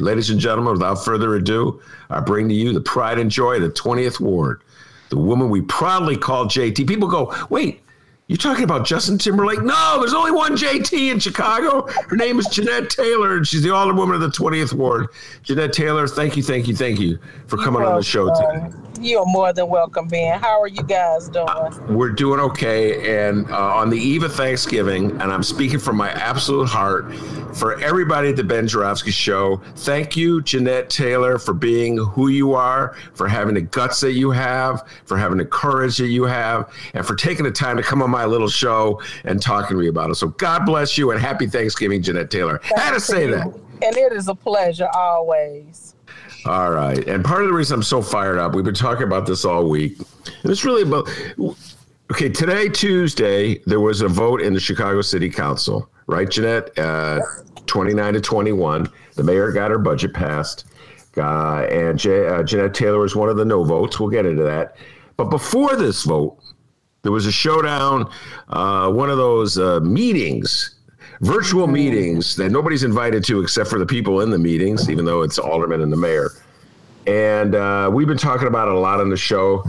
Ladies and gentlemen, without further ado, I bring to you the pride and joy of the 20th Ward, the woman we proudly call JT. People go, wait, you're talking about Justin Timberlake? No, there's only one JT in Chicago. Her name is Jeanette Taylor, and she's the alderwoman of the 20th Ward. Jeanette Taylor, thank you, thank you, thank you for coming on the show today. You're more than welcome, Ben. How are you guys doing? Uh, we're doing okay. And uh, on the eve of Thanksgiving, and I'm speaking from my absolute heart for everybody at the Ben Joravsky Show, thank you, Jeanette Taylor, for being who you are, for having the guts that you have, for having the courage that you have, and for taking the time to come on my little show and talking to me about it. So God bless you and happy Thanksgiving, Jeanette Taylor. Thank had to say you. that. And it is a pleasure always. All right. And part of the reason I'm so fired up, we've been talking about this all week. And it's really about okay, today, Tuesday, there was a vote in the Chicago City Council, right, Jeanette? Uh, 29 to 21. The mayor got her budget passed. Uh, and J- uh, Jeanette Taylor was one of the no votes. We'll get into that. But before this vote, there was a showdown, uh, one of those uh, meetings virtual meetings that nobody's invited to except for the people in the meetings, even though it's alderman and the mayor. And uh, we've been talking about it a lot on the show.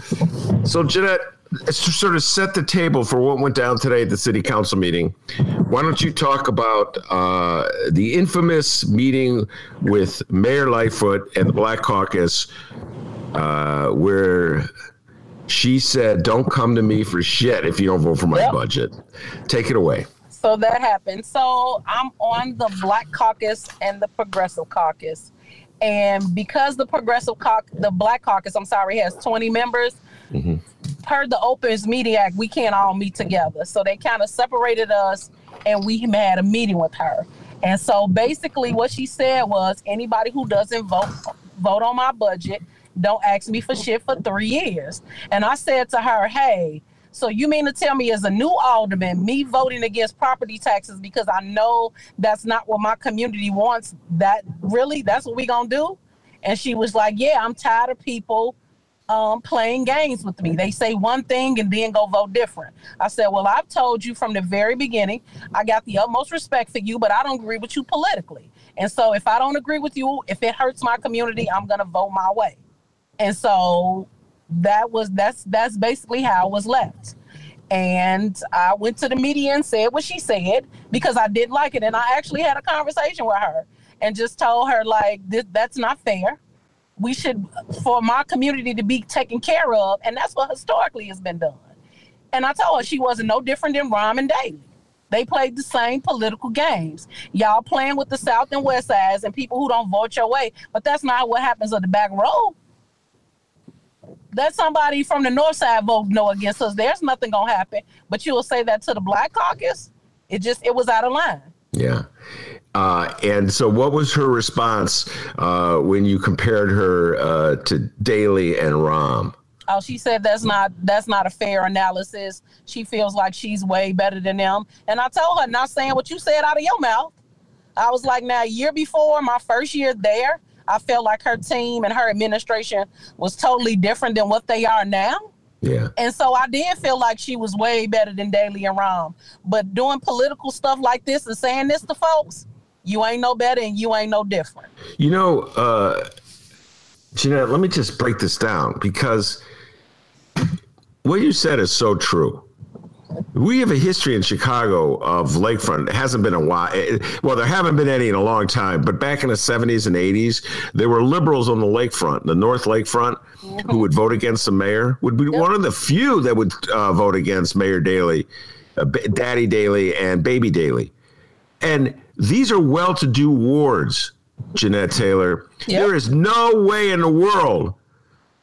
So, Jeanette, to sort of set the table for what went down today at the city council meeting, why don't you talk about uh, the infamous meeting with Mayor Lightfoot and the Black Caucus, uh, where she said, "Don't come to me for shit if you don't vote for my yep. budget." Take it away so that happened. So I'm on the Black Caucus and the Progressive Caucus. And because the Progressive Caucus, the Black Caucus, I'm sorry, has 20 members, mm-hmm. per the Opens Meeting Act, we can't all meet together. So they kind of separated us and we had a meeting with her. And so basically what she said was anybody who doesn't vote vote on my budget, don't ask me for shit for three years. And I said to her, hey, so you mean to tell me as a new alderman, me voting against property taxes because I know that's not what my community wants, that really that's what we gonna do? And she was like, Yeah, I'm tired of people um, playing games with me. They say one thing and then go vote different. I said, Well, I've told you from the very beginning, I got the utmost respect for you, but I don't agree with you politically. And so if I don't agree with you, if it hurts my community, I'm gonna vote my way. And so that was that's that's basically how I was left. And I went to the media and said what she said because I didn't like it. And I actually had a conversation with her and just told her like this, that's not fair. We should for my community to be taken care of, and that's what historically has been done. And I told her she wasn't no different than Rahm and Daley. They played the same political games. Y'all playing with the South and West sides and people who don't vote your way, but that's not what happens at the back row let somebody from the north side vote no against us. There's nothing gonna happen. But you will say that to the black caucus. It just it was out of line. Yeah. Uh, and so, what was her response uh, when you compared her uh, to Daley and Rahm? Oh, she said that's not that's not a fair analysis. She feels like she's way better than them. And I told her, not saying what you said out of your mouth. I was like, now a year before my first year there, I felt like her team and her administration was totally different than what they are now. Yeah. And so I did feel like she was way better than Daley and Rahm. But doing political stuff like this and saying this to folks, you ain't no better and you ain't no different. You know, uh, Jeanette, let me just break this down because what you said is so true. We have a history in Chicago of lakefront. It hasn't been a while. Well, there haven't been any in a long time, but back in the 70s and 80s, there were liberals on the lakefront, the North Lakefront, who would vote against the mayor, would be one of the few that would uh, vote against Mayor Daley, uh, Daddy Daley, and Baby Daley. And these are well to do wards, Jeanette Taylor. Yep. There is no way in the world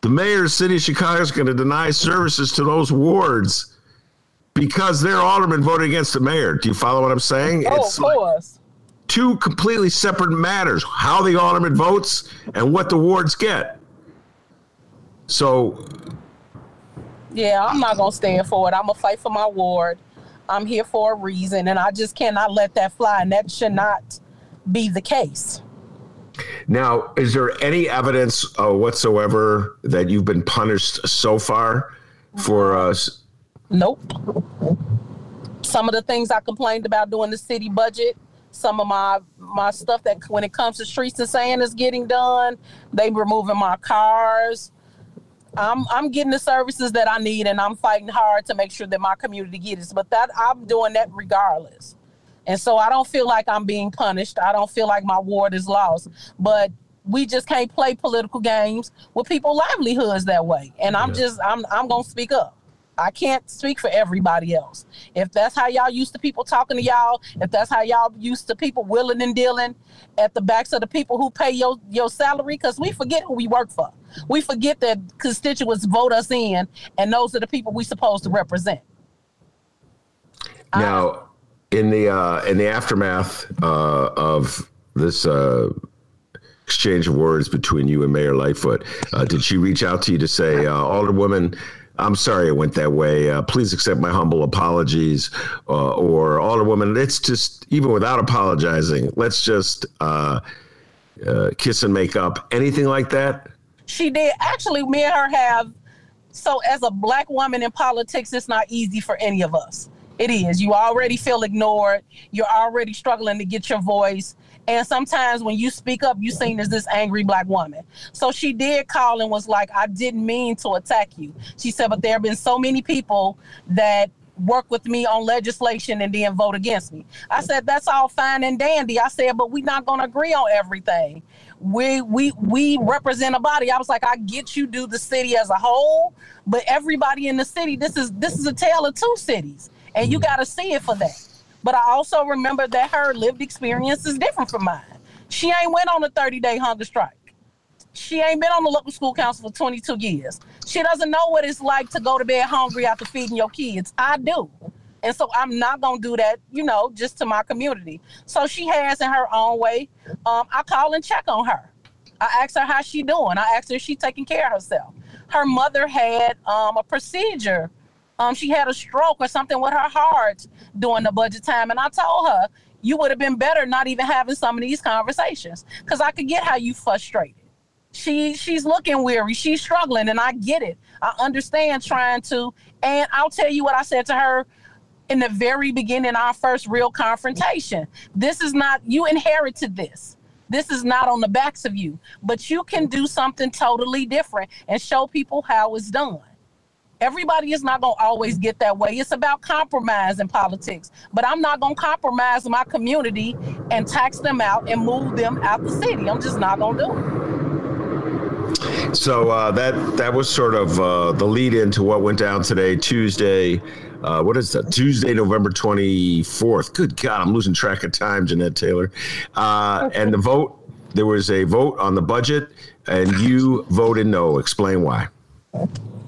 the mayor of the city of Chicago is going to deny services to those wards because their alderman voted against the mayor. Do you follow what I'm saying? Oh, it's. Like two completely separate matters: how the alderman votes and what the wards get. So, yeah, I'm not gonna stand for it. I'm gonna fight for my ward. I'm here for a reason, and I just cannot let that fly, and that should not be the case. Now, is there any evidence uh, whatsoever that you've been punished so far for us? Uh, Nope. Some of the things I complained about doing the city budget, some of my my stuff that when it comes to streets and sand is getting done, they removing my cars. I'm I'm getting the services that I need and I'm fighting hard to make sure that my community gets it. But that I'm doing that regardless. And so I don't feel like I'm being punished. I don't feel like my ward is lost. But we just can't play political games with people's livelihoods that way. And I'm yeah. just I'm I'm gonna speak up. I can't speak for everybody else. If that's how y'all used to people talking to y'all, if that's how y'all used to people willing and dealing at the backs of the people who pay your your salary, because we forget who we work for. We forget that constituents vote us in, and those are the people we supposed to represent. Now, in the uh, in the aftermath uh, of this. Uh, exchange of words between you and Mayor Lightfoot. Uh, did she reach out to you to say, uh, Alderwoman, I'm sorry it went that way. Uh, please accept my humble apologies. Uh, or Alderwoman, let's just, even without apologizing, let's just uh, uh, kiss and make up. Anything like that? She did. Actually, me and her have. So, as a black woman in politics, it's not easy for any of us. It is. You already feel ignored. You're already struggling to get your voice. And sometimes when you speak up, you seen as this angry black woman. So she did call and was like, I didn't mean to attack you. She said, but there have been so many people that work with me on legislation and then vote against me. I said, that's all fine and dandy. I said, but we're not gonna agree on everything. We we we represent a body. I was like, I get you do the city as a whole, but everybody in the city, this is this is a tale of two cities. And you mm. gotta see it for that. But I also remember that her lived experience is different from mine. She ain't went on a 30 day hunger strike. She ain't been on the local school council for 22 years. She doesn't know what it's like to go to bed hungry after feeding your kids. I do. And so I'm not gonna do that, you know, just to my community. So she has in her own way. Um, I call and check on her. I ask her how she doing. I ask her if she taking care of herself. Her mother had um, a procedure um, she had a stroke or something with her heart during the budget time. And I told her, you would have been better not even having some of these conversations because I could get how you frustrated. She she's looking weary. She's struggling, and I get it. I understand trying to. And I'll tell you what I said to her in the very beginning, our first real confrontation. This is not you inherited this. This is not on the backs of you, but you can do something totally different and show people how it's done. Everybody is not going to always get that way. It's about compromise in politics. But I'm not going to compromise my community and tax them out and move them out the city. I'm just not going to do it. So uh, that that was sort of uh, the lead into what went down today, Tuesday. Uh, what is that? Tuesday, November 24th. Good God, I'm losing track of time, Jeanette Taylor. Uh, and the vote, there was a vote on the budget, and you voted no. Explain why.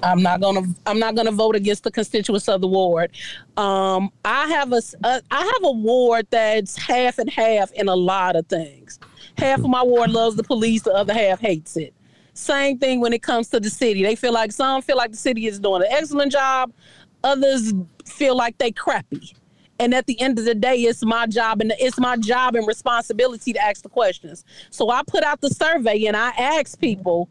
I'm not gonna I'm not gonna vote against the constituents of the ward. Um, I have a, a I have a ward that's half and half in a lot of things. Half of my ward loves the police, the other half hates it. Same thing when it comes to the city. They feel like some feel like the city is doing an excellent job, others feel like they crappy. And at the end of the day, it's my job and it's my job and responsibility to ask the questions. So I put out the survey and I asked people,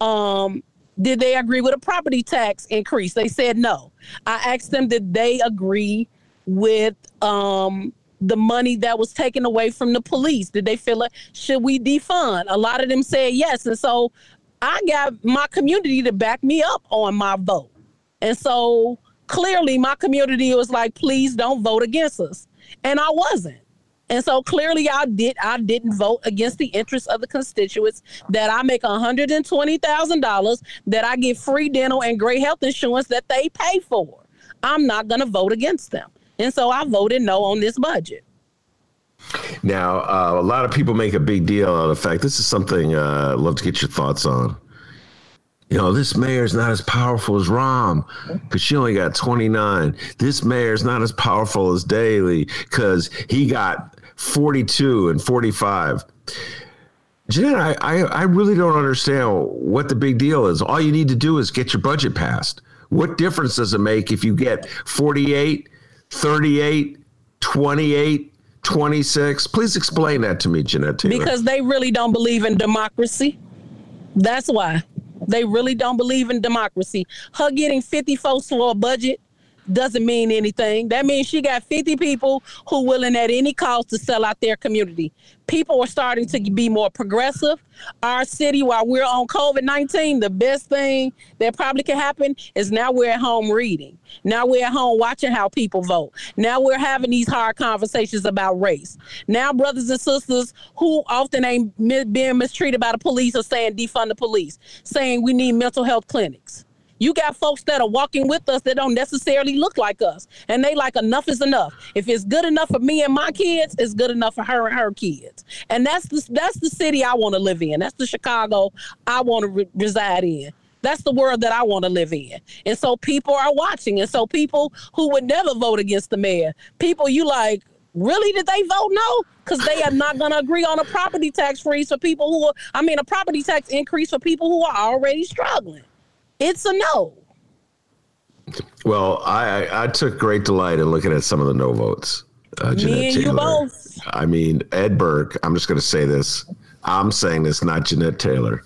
um, did they agree with a property tax increase? They said no. I asked them, did they agree with um, the money that was taken away from the police? Did they feel like should we defund? A lot of them said yes. And so I got my community to back me up on my vote. And so clearly my community was like, please don't vote against us. And I wasn't. And so clearly I did I didn't vote against the interests of the constituents that I make $120,000 that I get free dental and great health insurance that they pay for. I'm not going to vote against them. And so I voted no on this budget. Now, uh, a lot of people make a big deal out of the fact this is something uh, I'd love to get your thoughts on you know, this mayor is not as powerful as Rahm because she only got 29. This mayor is not as powerful as Daley because he got 42 and 45. Jen, I, I, I really don't understand what the big deal is. All you need to do is get your budget passed. What difference does it make if you get 48, 38, 28, 26? Please explain that to me, Jeanette Taylor. Because they really don't believe in democracy. That's why. They really don't believe in democracy. Her getting 50 folks for a budget doesn't mean anything. That means she got 50 people who willing at any cost to sell out their community. People are starting to be more progressive. Our city, while we're on COVID 19, the best thing that probably can happen is now we're at home reading. Now we're at home watching how people vote. Now we're having these hard conversations about race. Now, brothers and sisters who often ain't being mistreated by the police are saying defund the police, saying we need mental health clinics. You got folks that are walking with us that don't necessarily look like us. And they like enough is enough. If it's good enough for me and my kids, it's good enough for her and her kids. And that's the that's the city I want to live in. That's the Chicago I want to re- reside in. That's the world that I want to live in. And so people are watching. And so people who would never vote against the mayor, people you like, really did they vote no? Because they are not going to agree on a property tax freeze for people who are, I mean, a property tax increase for people who are already struggling. It's a no. Well, I, I took great delight in looking at some of the no votes. Uh, Me and Taylor. you both. I mean, Ed Burke. I'm just going to say this. I'm saying this, not Jeanette Taylor.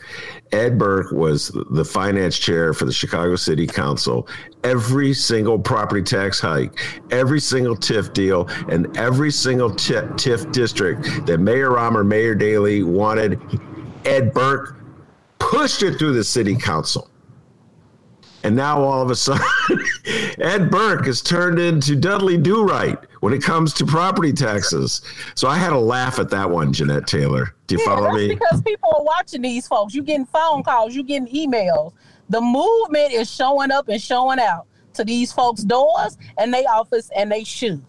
Ed Burke was the finance chair for the Chicago City Council. Every single property tax hike, every single TIF deal, and every single TIF district that Mayor Rahm or Mayor Daley wanted, Ed Burke pushed it through the city council. And now all of a sudden, Ed Burke has turned into Dudley Do Right when it comes to property taxes. So I had to laugh at that one, Jeanette Taylor. Do you yeah, follow me? Because people are watching these folks. You're getting phone calls, you're getting emails. The movement is showing up and showing out to these folks' doors and they office, and they should.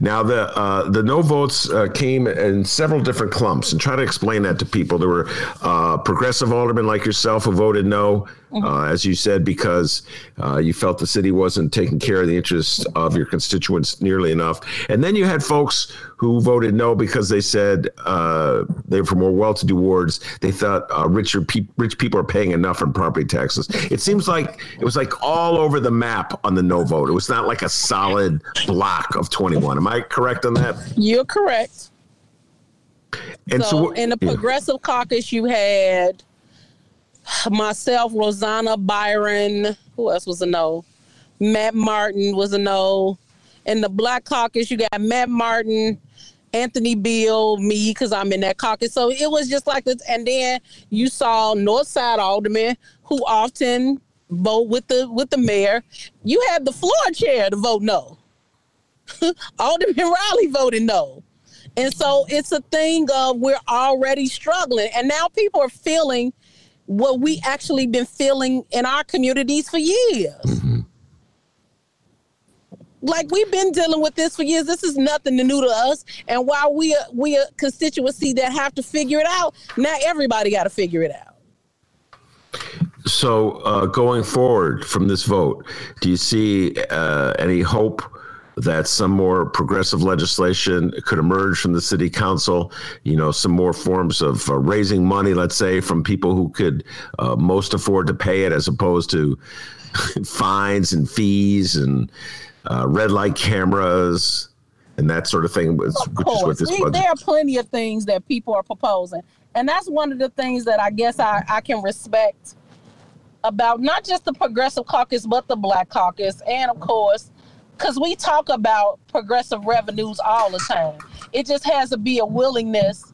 Now the uh, the no votes uh, came in several different clumps, and try to explain that to people. There were uh, progressive aldermen like yourself who voted no, mm-hmm. Uh, as you said, because uh, you felt the city wasn't taking care of the interests of your constituents nearly enough. And then you had folks who voted no because they said uh, they were from more well-to-do wards. They thought richer pe- rich people are paying enough in property taxes. It seems like it was like all over the map on the no vote. It was not like a solid block of twenty-one. Am I correct on that? You're correct. And so, so in the progressive yeah. caucus, you had myself, Rosanna Byron. Who else was a no? Matt Martin was a no. In the black caucus, you got Matt Martin, Anthony Beale, me, because I'm in that caucus. So it was just like this. And then you saw North Side aldermen who often vote with the with the mayor. You had the floor chair to vote no. Alderman Riley voted no. And so it's a thing of we're already struggling. And now people are feeling what we actually been feeling in our communities for years. Mm-hmm. Like we've been dealing with this for years. This is nothing new to us. And while we are, we a constituency that have to figure it out, now everybody got to figure it out. So uh, going forward from this vote, do you see uh, any hope that some more progressive legislation could emerge from the city council. You know, some more forms of uh, raising money, let's say, from people who could uh, most afford to pay it, as opposed to fines and fees and uh, red light cameras and that sort of thing. Which, of. Which is what this there are plenty of things that people are proposing, and that's one of the things that I guess I, I can respect about not just the progressive caucus but the black caucus and of course because we talk about progressive revenues all the time. It just has to be a willingness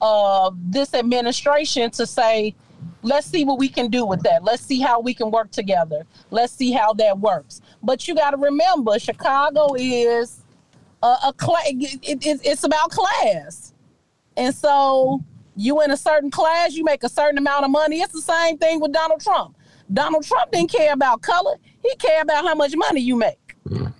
of this administration to say, let's see what we can do with that. Let's see how we can work together. Let's see how that works. But you got to remember, Chicago is a, a class. It, it, it's about class, and so you in a certain class, you make a certain amount of money. It's the same thing with Donald Trump. Donald Trump didn't care about color. He cared about how much money you make. Mm.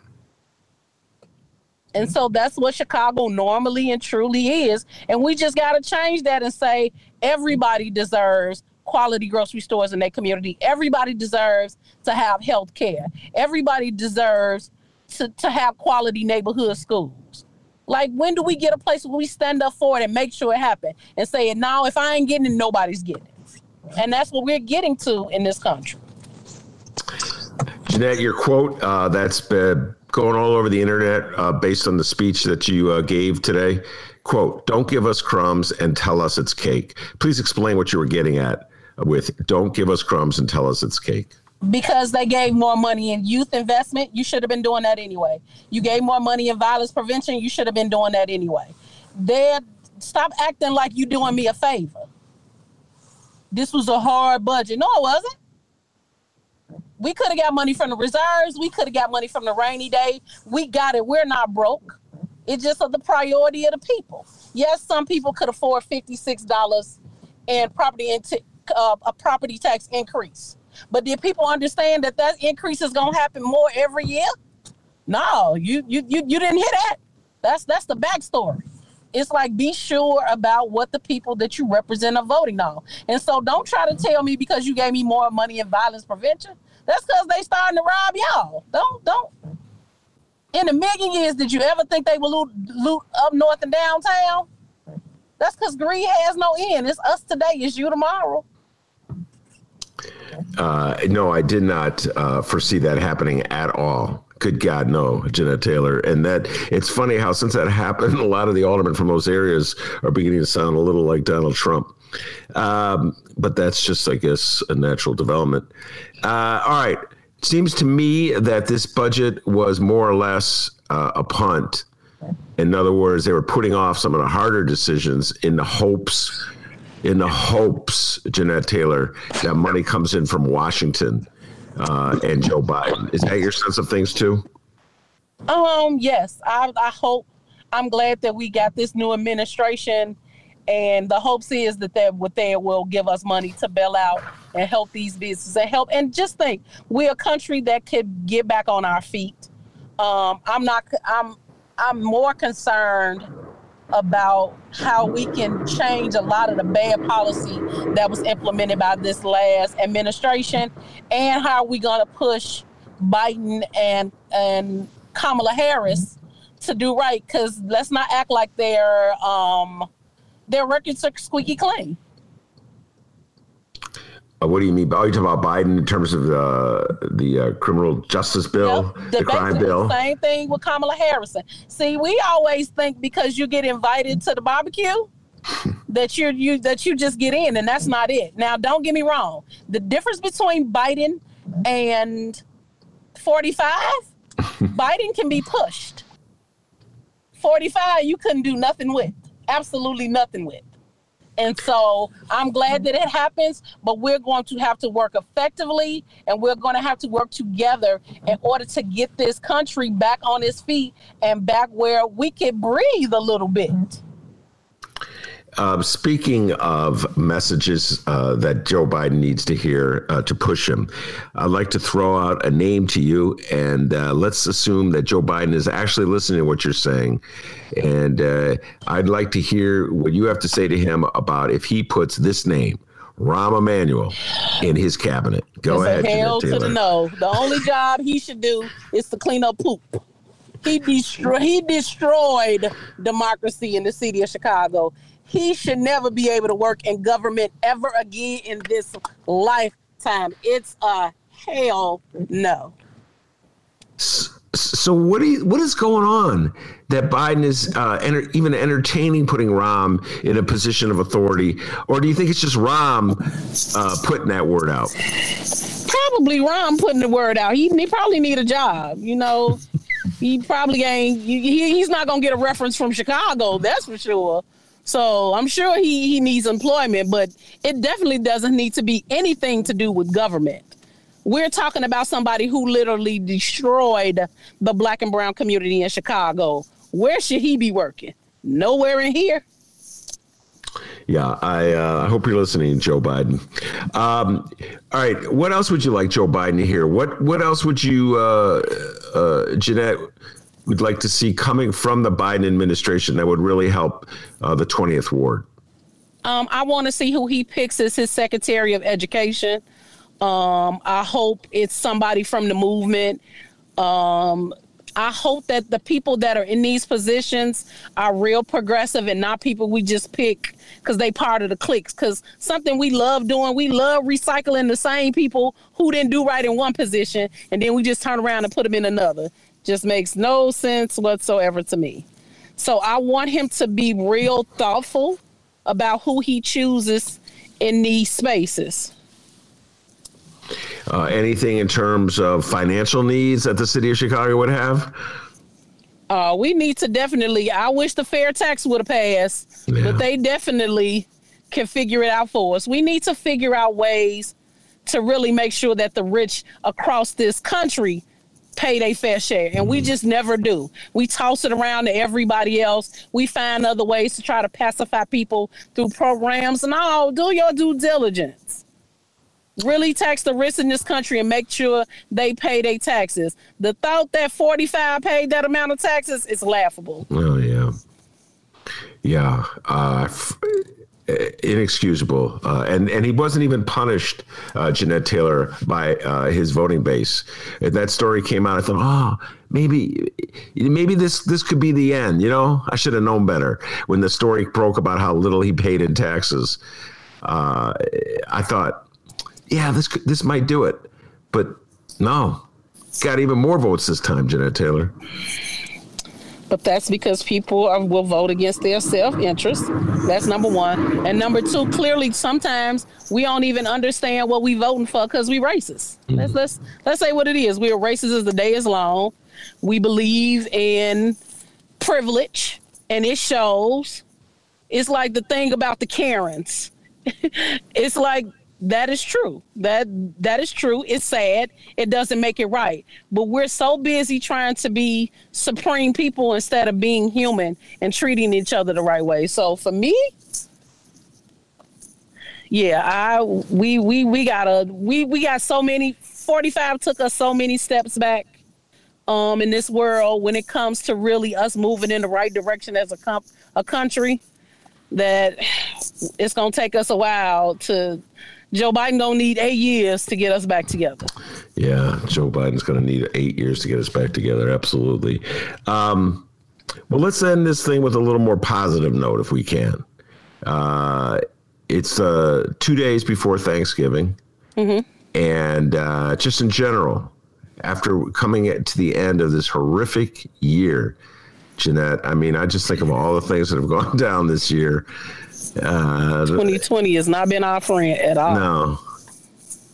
And so that's what Chicago normally and truly is. And we just got to change that and say everybody deserves quality grocery stores in their community. Everybody deserves to have health care. Everybody deserves to, to have quality neighborhood schools. Like, when do we get a place where we stand up for it and make sure it happens and say, now if I ain't getting it, nobody's getting it? And that's what we're getting to in this country. Jeanette, your quote uh, that's been going all over the internet uh, based on the speech that you uh, gave today. Quote, don't give us crumbs and tell us it's cake. Please explain what you were getting at with don't give us crumbs and tell us it's cake. Because they gave more money in youth investment, you should have been doing that anyway. You gave more money in violence prevention, you should have been doing that anyway. There, stop acting like you're doing me a favor. This was a hard budget. No, it wasn't we could have got money from the reserves. We could have got money from the rainy day. We got it. We're not broke. It's just the priority of the people. Yes, some people could afford fifty-six dollars and property into uh, a property tax increase. But did people understand that that increase is going to happen more every year? No, you you you you didn't hear that. That's that's the backstory. It's like be sure about what the people that you represent are voting on. And so don't try to tell me because you gave me more money in violence prevention that's because they starting to rob y'all. Don't don't. In a million years, did you ever think they would loot, loot up north and downtown? That's because greed has no end. It's us today. It's you tomorrow. Uh, no, I did not uh, foresee that happening at all. Good God, no, Jeanette Taylor. And that it's funny how since that happened, a lot of the aldermen from those areas are beginning to sound a little like Donald Trump. Um, but that's just, I guess, a natural development. Uh, all right. Seems to me that this budget was more or less uh, a punt. In other words, they were putting off some of the harder decisions in the hopes, in the hopes, Jeanette Taylor, that money comes in from Washington uh, and Joe Biden. Is that your sense of things too? Um, yes. I, I hope. I'm glad that we got this new administration and the hopes is that they what they will give us money to bail out and help these businesses and help and just think we're a country that could get back on our feet um, i'm not i'm i'm more concerned about how we can change a lot of the bad policy that was implemented by this last administration and how are we going to push biden and and kamala harris to do right because let's not act like they're um, their records are squeaky clean. Uh, what do you mean? Are you talking about Biden in terms of the the uh, criminal justice bill, yep, the, the crime bill? Same thing with Kamala Harrison. See, we always think because you get invited to the barbecue that you're you that you just get in, and that's not it. Now, don't get me wrong. The difference between Biden and 45, Biden can be pushed. 45, you couldn't do nothing with absolutely nothing with. And so I'm glad that it happens, but we're going to have to work effectively and we're going to have to work together in order to get this country back on its feet and back where we can breathe a little bit. Uh, speaking of messages uh, that Joe Biden needs to hear uh, to push him, I'd like to throw out a name to you, and uh, let's assume that Joe Biden is actually listening to what you're saying. And uh, I'd like to hear what you have to say to him about if he puts this name, Rahm Emanuel, in his cabinet. Go it's ahead. hell to the no. The only job he should do is to clean up poop. He destroyed. He destroyed democracy in the city of Chicago he should never be able to work in government ever again in this lifetime. It's a hell no. So what do you, what is going on that Biden is uh, enter, even entertaining putting Rahm in a position of authority, or do you think it's just Rahm uh, putting that word out? Probably Rahm putting the word out. He, he probably need a job. You know, he probably ain't. He, he's not gonna get a reference from Chicago. That's for sure. So I'm sure he, he needs employment, but it definitely doesn't need to be anything to do with government. We're talking about somebody who literally destroyed the black and brown community in Chicago. Where should he be working? Nowhere in here. Yeah, I uh, hope you're listening, Joe Biden. Um, all right, what else would you like Joe Biden to hear? What what else would you, uh, uh, Jeanette, would like to see coming from the Biden administration that would really help uh, the 20th ward? Um, I want to see who he picks as his Secretary of Education. Um, I hope it's somebody from the movement. Um, I hope that the people that are in these positions are real progressive and not people we just pick because they part of the cliques. Because something we love doing, we love recycling the same people who didn't do right in one position, and then we just turn around and put them in another. Just makes no sense whatsoever to me. So I want him to be real thoughtful about who he chooses in these spaces. Uh, anything in terms of financial needs that the city of Chicago would have? Uh, we need to definitely. I wish the fair tax would have passed, yeah. but they definitely can figure it out for us. We need to figure out ways to really make sure that the rich across this country pay their fair share, and we mm-hmm. just never do. We toss it around to everybody else. We find other ways to try to pacify people through programs. No, do your due diligence really tax the rich in this country and make sure they pay their taxes. The thought that 45 paid that amount of taxes is laughable. Oh, yeah. Yeah. Uh, f- inexcusable. Uh, and, and he wasn't even punished, uh, Jeanette Taylor, by uh, his voting base. And that story came out. I thought, oh, maybe maybe this this could be the end. You know, I should have known better when the story broke about how little he paid in taxes. Uh, I thought, yeah, this this might do it, but no, got even more votes this time, Jeanette Taylor. But that's because people are, will vote against their self interest. That's number one. And number two, clearly, sometimes we don't even understand what we voting for because we racist. Mm-hmm. Let's let's let's say what it is. We are racist as the day is long. We believe in privilege, and it shows. It's like the thing about the Karens. it's like that is true. That that is true. It's sad. It doesn't make it right. But we're so busy trying to be supreme people instead of being human and treating each other the right way. So for me, yeah, I we we we got a we we got so many 45 took us so many steps back um in this world when it comes to really us moving in the right direction as a comp a country that it's going to take us a while to Joe Biden gonna need eight years to get us back together. Yeah, Joe Biden's gonna need eight years to get us back together. Absolutely. Um, well, let's end this thing with a little more positive note, if we can. Uh, it's uh, two days before Thanksgiving, mm-hmm. and uh, just in general, after coming to the end of this horrific year, Jeanette. I mean, I just think of all the things that have gone down this year. Uh, 2020 has not been our friend at all. No.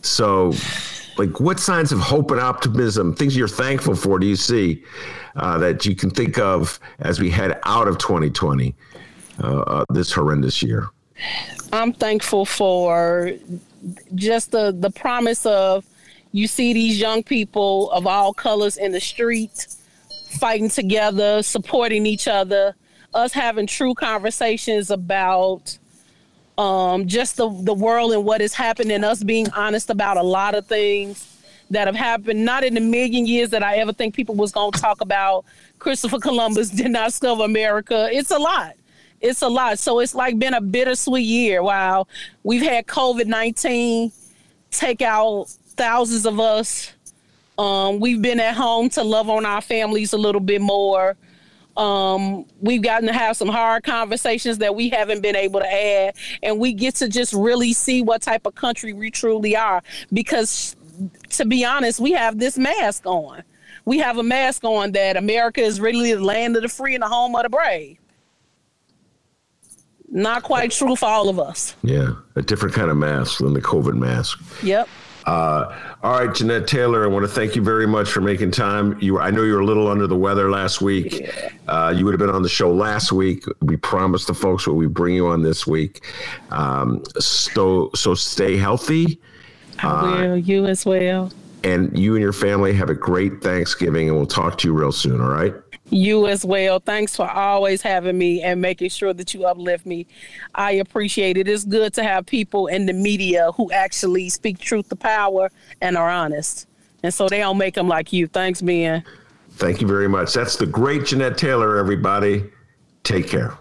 So, like, what signs of hope and optimism, things you're thankful for, do you see uh, that you can think of as we head out of 2020, uh, uh, this horrendous year? I'm thankful for just the the promise of you see these young people of all colors in the street fighting together, supporting each other us having true conversations about um, just the, the world and what what is happening, us being honest about a lot of things that have happened, not in a million years that I ever think people was going to talk about Christopher Columbus did not discover America. It's a lot. It's a lot. So it's like been a bittersweet year. While we've had COVID 19 take out thousands of us. Um, we've been at home to love on our families a little bit more. Um, we've gotten to have some hard conversations that we haven't been able to add, and we get to just really see what type of country we truly are. Because, to be honest, we have this mask on. We have a mask on that America is really the land of the free and the home of the brave. Not quite true for all of us. Yeah, a different kind of mask than the COVID mask. Yep. Uh, all right, Jeanette Taylor, I want to thank you very much for making time. You, I know you were a little under the weather last week. Yeah. Uh, you would have been on the show last week. We promised the folks what we bring you on this week. Um, so, so stay healthy. I will. Uh, you as well. And you and your family have a great Thanksgiving, and we'll talk to you real soon. All right. You as well. Thanks for always having me and making sure that you uplift me. I appreciate it. It's good to have people in the media who actually speak truth to power and are honest. And so they don't make them like you. Thanks, Ben. Thank you very much. That's the great Jeanette Taylor, everybody. Take care.